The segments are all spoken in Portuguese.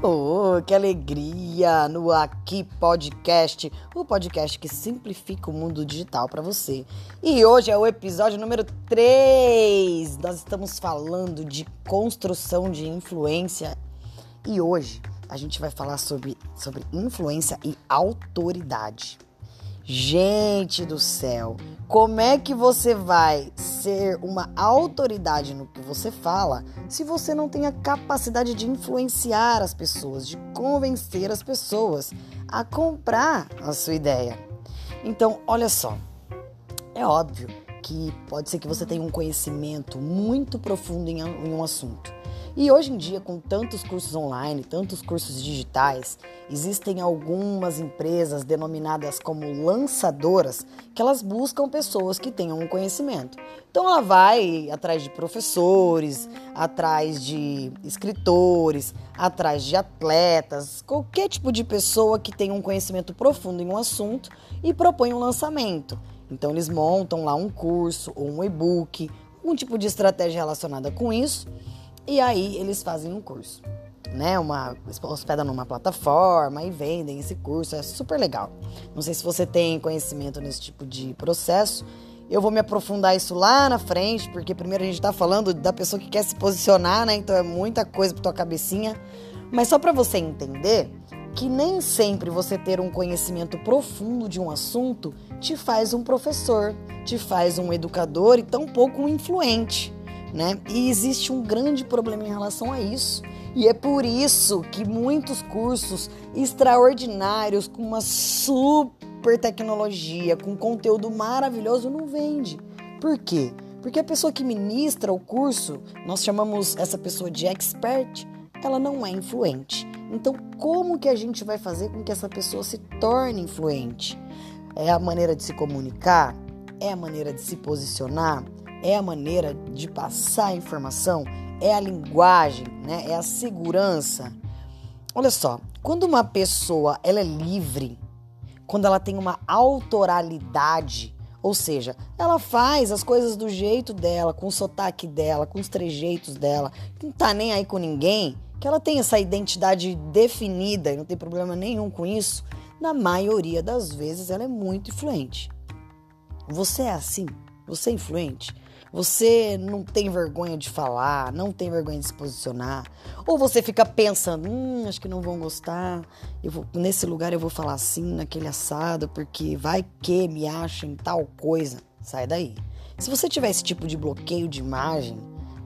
Oh, que alegria no Aqui Podcast, o podcast que simplifica o mundo digital para você. E hoje é o episódio número 3. Nós estamos falando de construção de influência e hoje a gente vai falar sobre, sobre influência e autoridade. Gente do céu, como é que você vai ser uma autoridade no que você fala se você não tem a capacidade de influenciar as pessoas, de convencer as pessoas a comprar a sua ideia? Então, olha só, é óbvio que pode ser que você tenha um conhecimento muito profundo em um assunto. E hoje em dia, com tantos cursos online, tantos cursos digitais, existem algumas empresas denominadas como lançadoras que elas buscam pessoas que tenham um conhecimento. Então ela vai atrás de professores, atrás de escritores, atrás de atletas, qualquer tipo de pessoa que tenha um conhecimento profundo em um assunto e propõe um lançamento. Então eles montam lá um curso ou um e-book, um tipo de estratégia relacionada com isso e aí eles fazem um curso, né? Uma hospedam numa plataforma e vendem esse curso, é super legal. Não sei se você tem conhecimento nesse tipo de processo. Eu vou me aprofundar isso lá na frente, porque primeiro a gente está falando da pessoa que quer se posicionar, né? Então é muita coisa para tua cabecinha. Mas só para você entender que nem sempre você ter um conhecimento profundo de um assunto te faz um professor, te faz um educador e tampouco um influente né? E existe um grande problema em relação a isso. E é por isso que muitos cursos extraordinários com uma super tecnologia, com conteúdo maravilhoso não vende. Por quê? Porque a pessoa que ministra o curso, nós chamamos essa pessoa de expert, ela não é influente. Então, como que a gente vai fazer com que essa pessoa se torne influente? É a maneira de se comunicar? É a maneira de se posicionar? É a maneira de passar a informação, é a linguagem, né? é a segurança. Olha só, quando uma pessoa ela é livre, quando ela tem uma autoralidade, ou seja, ela faz as coisas do jeito dela, com o sotaque dela, com os trejeitos dela, não tá nem aí com ninguém, que ela tem essa identidade definida e não tem problema nenhum com isso, na maioria das vezes ela é muito influente. Você é assim? Você é influente? Você não tem vergonha de falar, não tem vergonha de se posicionar, ou você fica pensando, hum, acho que não vão gostar. Eu vou nesse lugar eu vou falar assim, naquele assado, porque vai que me achem tal coisa. Sai daí. Se você tiver esse tipo de bloqueio de imagem,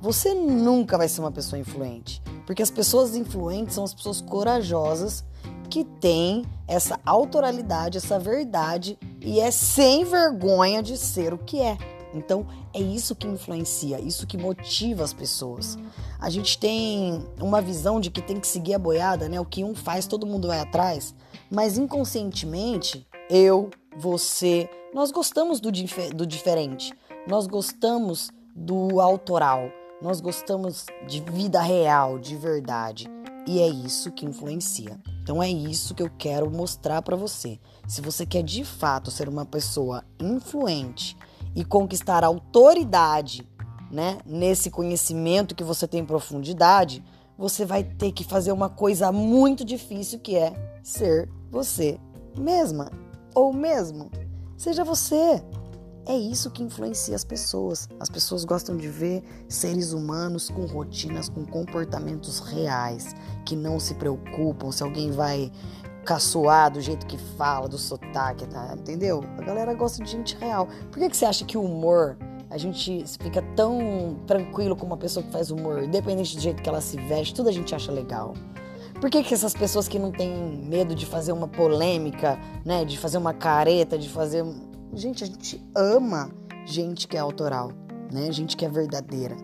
você nunca vai ser uma pessoa influente, porque as pessoas influentes são as pessoas corajosas que têm essa autoralidade, essa verdade e é sem vergonha de ser o que é. Então, é isso que influencia, isso que motiva as pessoas. A gente tem uma visão de que tem que seguir a boiada, né? O que um faz, todo mundo vai atrás. Mas inconscientemente, eu, você, nós gostamos do, dif do diferente. Nós gostamos do autoral. Nós gostamos de vida real, de verdade. E é isso que influencia. Então é isso que eu quero mostrar para você. Se você quer de fato ser uma pessoa influente, e conquistar autoridade, né, nesse conhecimento que você tem em profundidade, você vai ter que fazer uma coisa muito difícil que é ser você mesma ou mesmo. Seja você. É isso que influencia as pessoas. As pessoas gostam de ver seres humanos com rotinas, com comportamentos reais, que não se preocupam se alguém vai caçoar do jeito que fala, do sotaque, tá? entendeu? A galera gosta de gente real. Por que, que você acha que o humor, a gente fica tão tranquilo com uma pessoa que faz humor, independente do jeito que ela se veste, tudo a gente acha legal? Por que, que essas pessoas que não têm medo de fazer uma polêmica, né, de fazer uma careta, de fazer. Gente, a gente ama gente que é autoral, né? Gente que é verdadeira.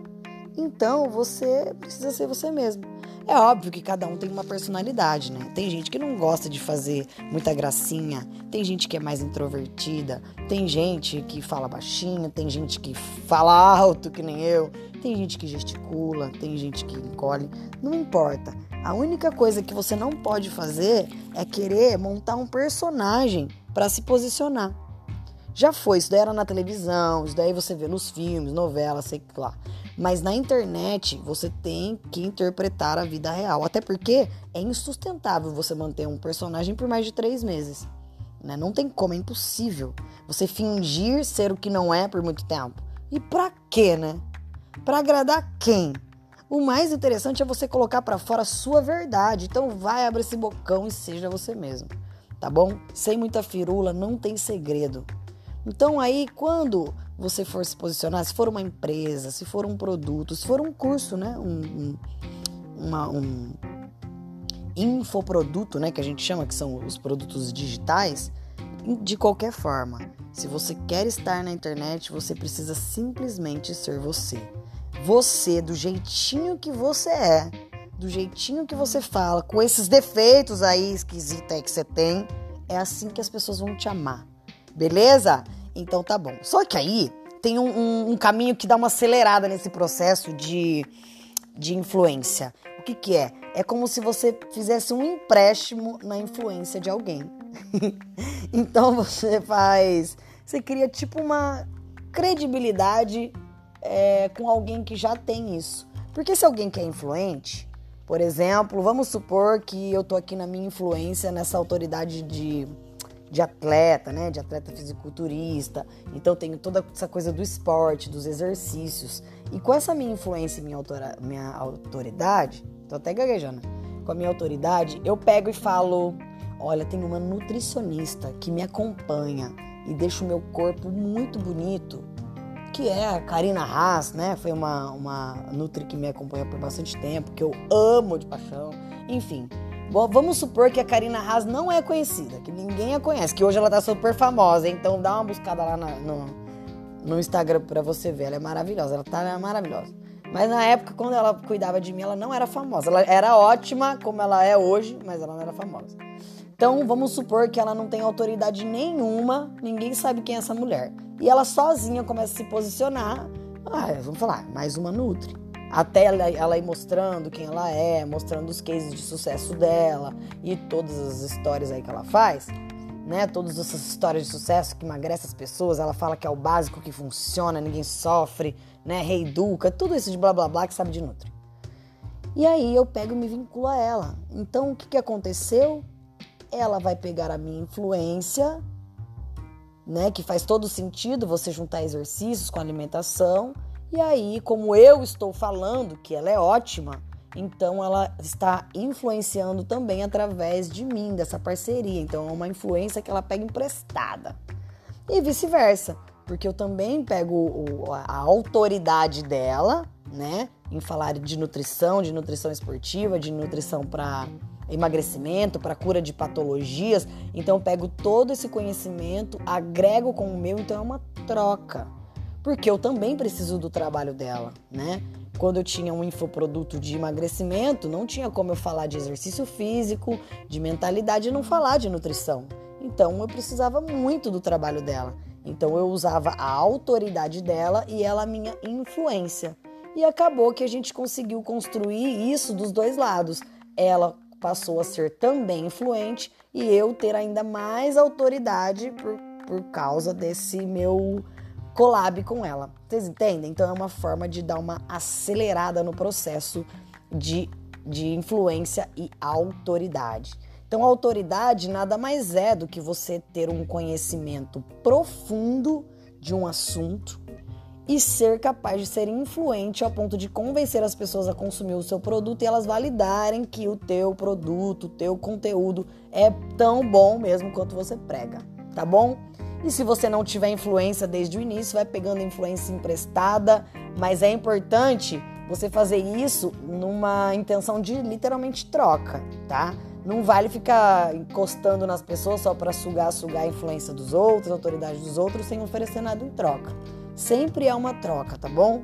Então você precisa ser você mesmo. É óbvio que cada um tem uma personalidade, né? Tem gente que não gosta de fazer muita gracinha, tem gente que é mais introvertida, tem gente que fala baixinho, tem gente que fala alto, que nem eu, tem gente que gesticula, tem gente que encolhe. Não importa. A única coisa que você não pode fazer é querer montar um personagem para se posicionar. Já foi, isso daí era na televisão, isso daí você vê nos filmes, novelas, sei lá. Mas na internet você tem que interpretar a vida real. Até porque é insustentável você manter um personagem por mais de três meses. Né? Não tem como, é impossível. Você fingir ser o que não é por muito tempo. E pra quê, né? Pra agradar quem? O mais interessante é você colocar para fora a sua verdade. Então vai, abre esse bocão e seja você mesmo. Tá bom? Sem muita firula, não tem segredo. Então aí quando você for se posicionar, se for uma empresa, se for um produto, se for um curso, né? Um, um, uma, um infoproduto, né? Que a gente chama, que são os produtos digitais, de qualquer forma. Se você quer estar na internet, você precisa simplesmente ser você. Você, do jeitinho que você é, do jeitinho que você fala, com esses defeitos aí esquisitos aí que você tem, é assim que as pessoas vão te amar. Beleza? Então tá bom. Só que aí tem um, um, um caminho que dá uma acelerada nesse processo de, de influência. O que, que é? É como se você fizesse um empréstimo na influência de alguém. então você faz. Você cria tipo uma credibilidade é, com alguém que já tem isso. Porque se alguém que é influente, por exemplo, vamos supor que eu tô aqui na minha influência nessa autoridade de de atleta, né? De atleta fisiculturista. Então tenho toda essa coisa do esporte, dos exercícios. E com essa minha influência e minha, autora, minha autoridade, tô até gaguejando, com a minha autoridade, eu pego e falo: olha, tem uma nutricionista que me acompanha e deixa o meu corpo muito bonito, que é a Karina Haas, né? Foi uma, uma nutri que me acompanha por bastante tempo, que eu amo de paixão. Enfim, vamos supor que a Karina Haas não é conhecida, que ninguém a conhece, que hoje ela tá super famosa, então dá uma buscada lá na, no, no Instagram pra você ver. Ela é maravilhosa, ela tá maravilhosa. Mas na época, quando ela cuidava de mim, ela não era famosa. Ela era ótima, como ela é hoje, mas ela não era famosa. Então, vamos supor que ela não tem autoridade nenhuma, ninguém sabe quem é essa mulher. E ela sozinha começa a se posicionar. Ah, vamos falar, mais uma Nutri até ela, ela ir mostrando quem ela é, mostrando os cases de sucesso dela e todas as histórias aí que ela faz, né? Todas essas histórias de sucesso que emagrece as pessoas, ela fala que é o básico que funciona, ninguém sofre, né? Reeduca, tudo isso de blá blá blá que sabe de Nutri. E aí eu pego e me vinculo a ela. Então o que, que aconteceu? Ela vai pegar a minha influência, né? Que faz todo sentido você juntar exercícios com alimentação e aí, como eu estou falando que ela é ótima, então ela está influenciando também através de mim, dessa parceria. Então é uma influência que ela pega emprestada. E vice-versa, porque eu também pego a autoridade dela, né, em falar de nutrição, de nutrição esportiva, de nutrição para emagrecimento, para cura de patologias. Então eu pego todo esse conhecimento, agrego com o meu, então é uma troca porque eu também preciso do trabalho dela, né? Quando eu tinha um infoproduto de emagrecimento, não tinha como eu falar de exercício físico, de mentalidade e não falar de nutrição. Então eu precisava muito do trabalho dela. Então eu usava a autoridade dela e ela a minha influência. E acabou que a gente conseguiu construir isso dos dois lados. Ela passou a ser também influente e eu ter ainda mais autoridade por, por causa desse meu collab com ela. Vocês entendem? Então é uma forma de dar uma acelerada no processo de, de influência e autoridade. Então, a autoridade nada mais é do que você ter um conhecimento profundo de um assunto e ser capaz de ser influente ao ponto de convencer as pessoas a consumir o seu produto e elas validarem que o teu produto, o teu conteúdo é tão bom mesmo quanto você prega, tá bom? E se você não tiver influência desde o início, vai pegando influência emprestada, mas é importante você fazer isso numa intenção de literalmente troca, tá? Não vale ficar encostando nas pessoas só para sugar, sugar a influência dos outros, a autoridade dos outros, sem oferecer nada em troca. Sempre é uma troca, tá bom?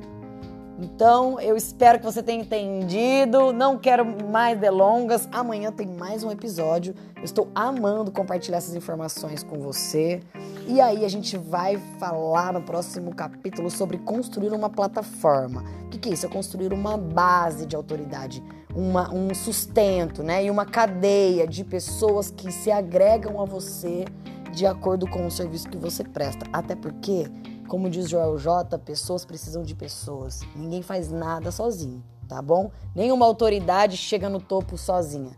Então, eu espero que você tenha entendido. Não quero mais delongas. Amanhã tem mais um episódio. Eu estou amando compartilhar essas informações com você. E aí a gente vai falar no próximo capítulo sobre construir uma plataforma. O que, que é isso? É construir uma base de autoridade, uma, um sustento, né? E uma cadeia de pessoas que se agregam a você de acordo com o serviço que você presta. Até porque Como diz Joel J, pessoas precisam de pessoas. Ninguém faz nada sozinho, tá bom? Nenhuma autoridade chega no topo sozinha,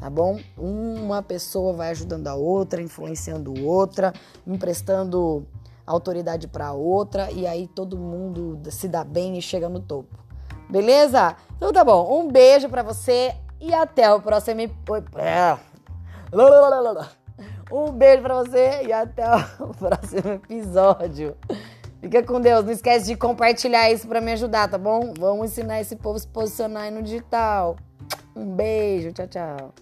tá bom? Uma pessoa vai ajudando a outra, influenciando outra, emprestando autoridade para outra e aí todo mundo se dá bem e chega no topo. Beleza? Então tá bom. Um beijo para você e até o próximo. Um beijo para você e até o próximo episódio. Fica com Deus. Não esquece de compartilhar isso para me ajudar, tá bom? Vamos ensinar esse povo a se posicionar aí no digital. Um beijo. Tchau, tchau.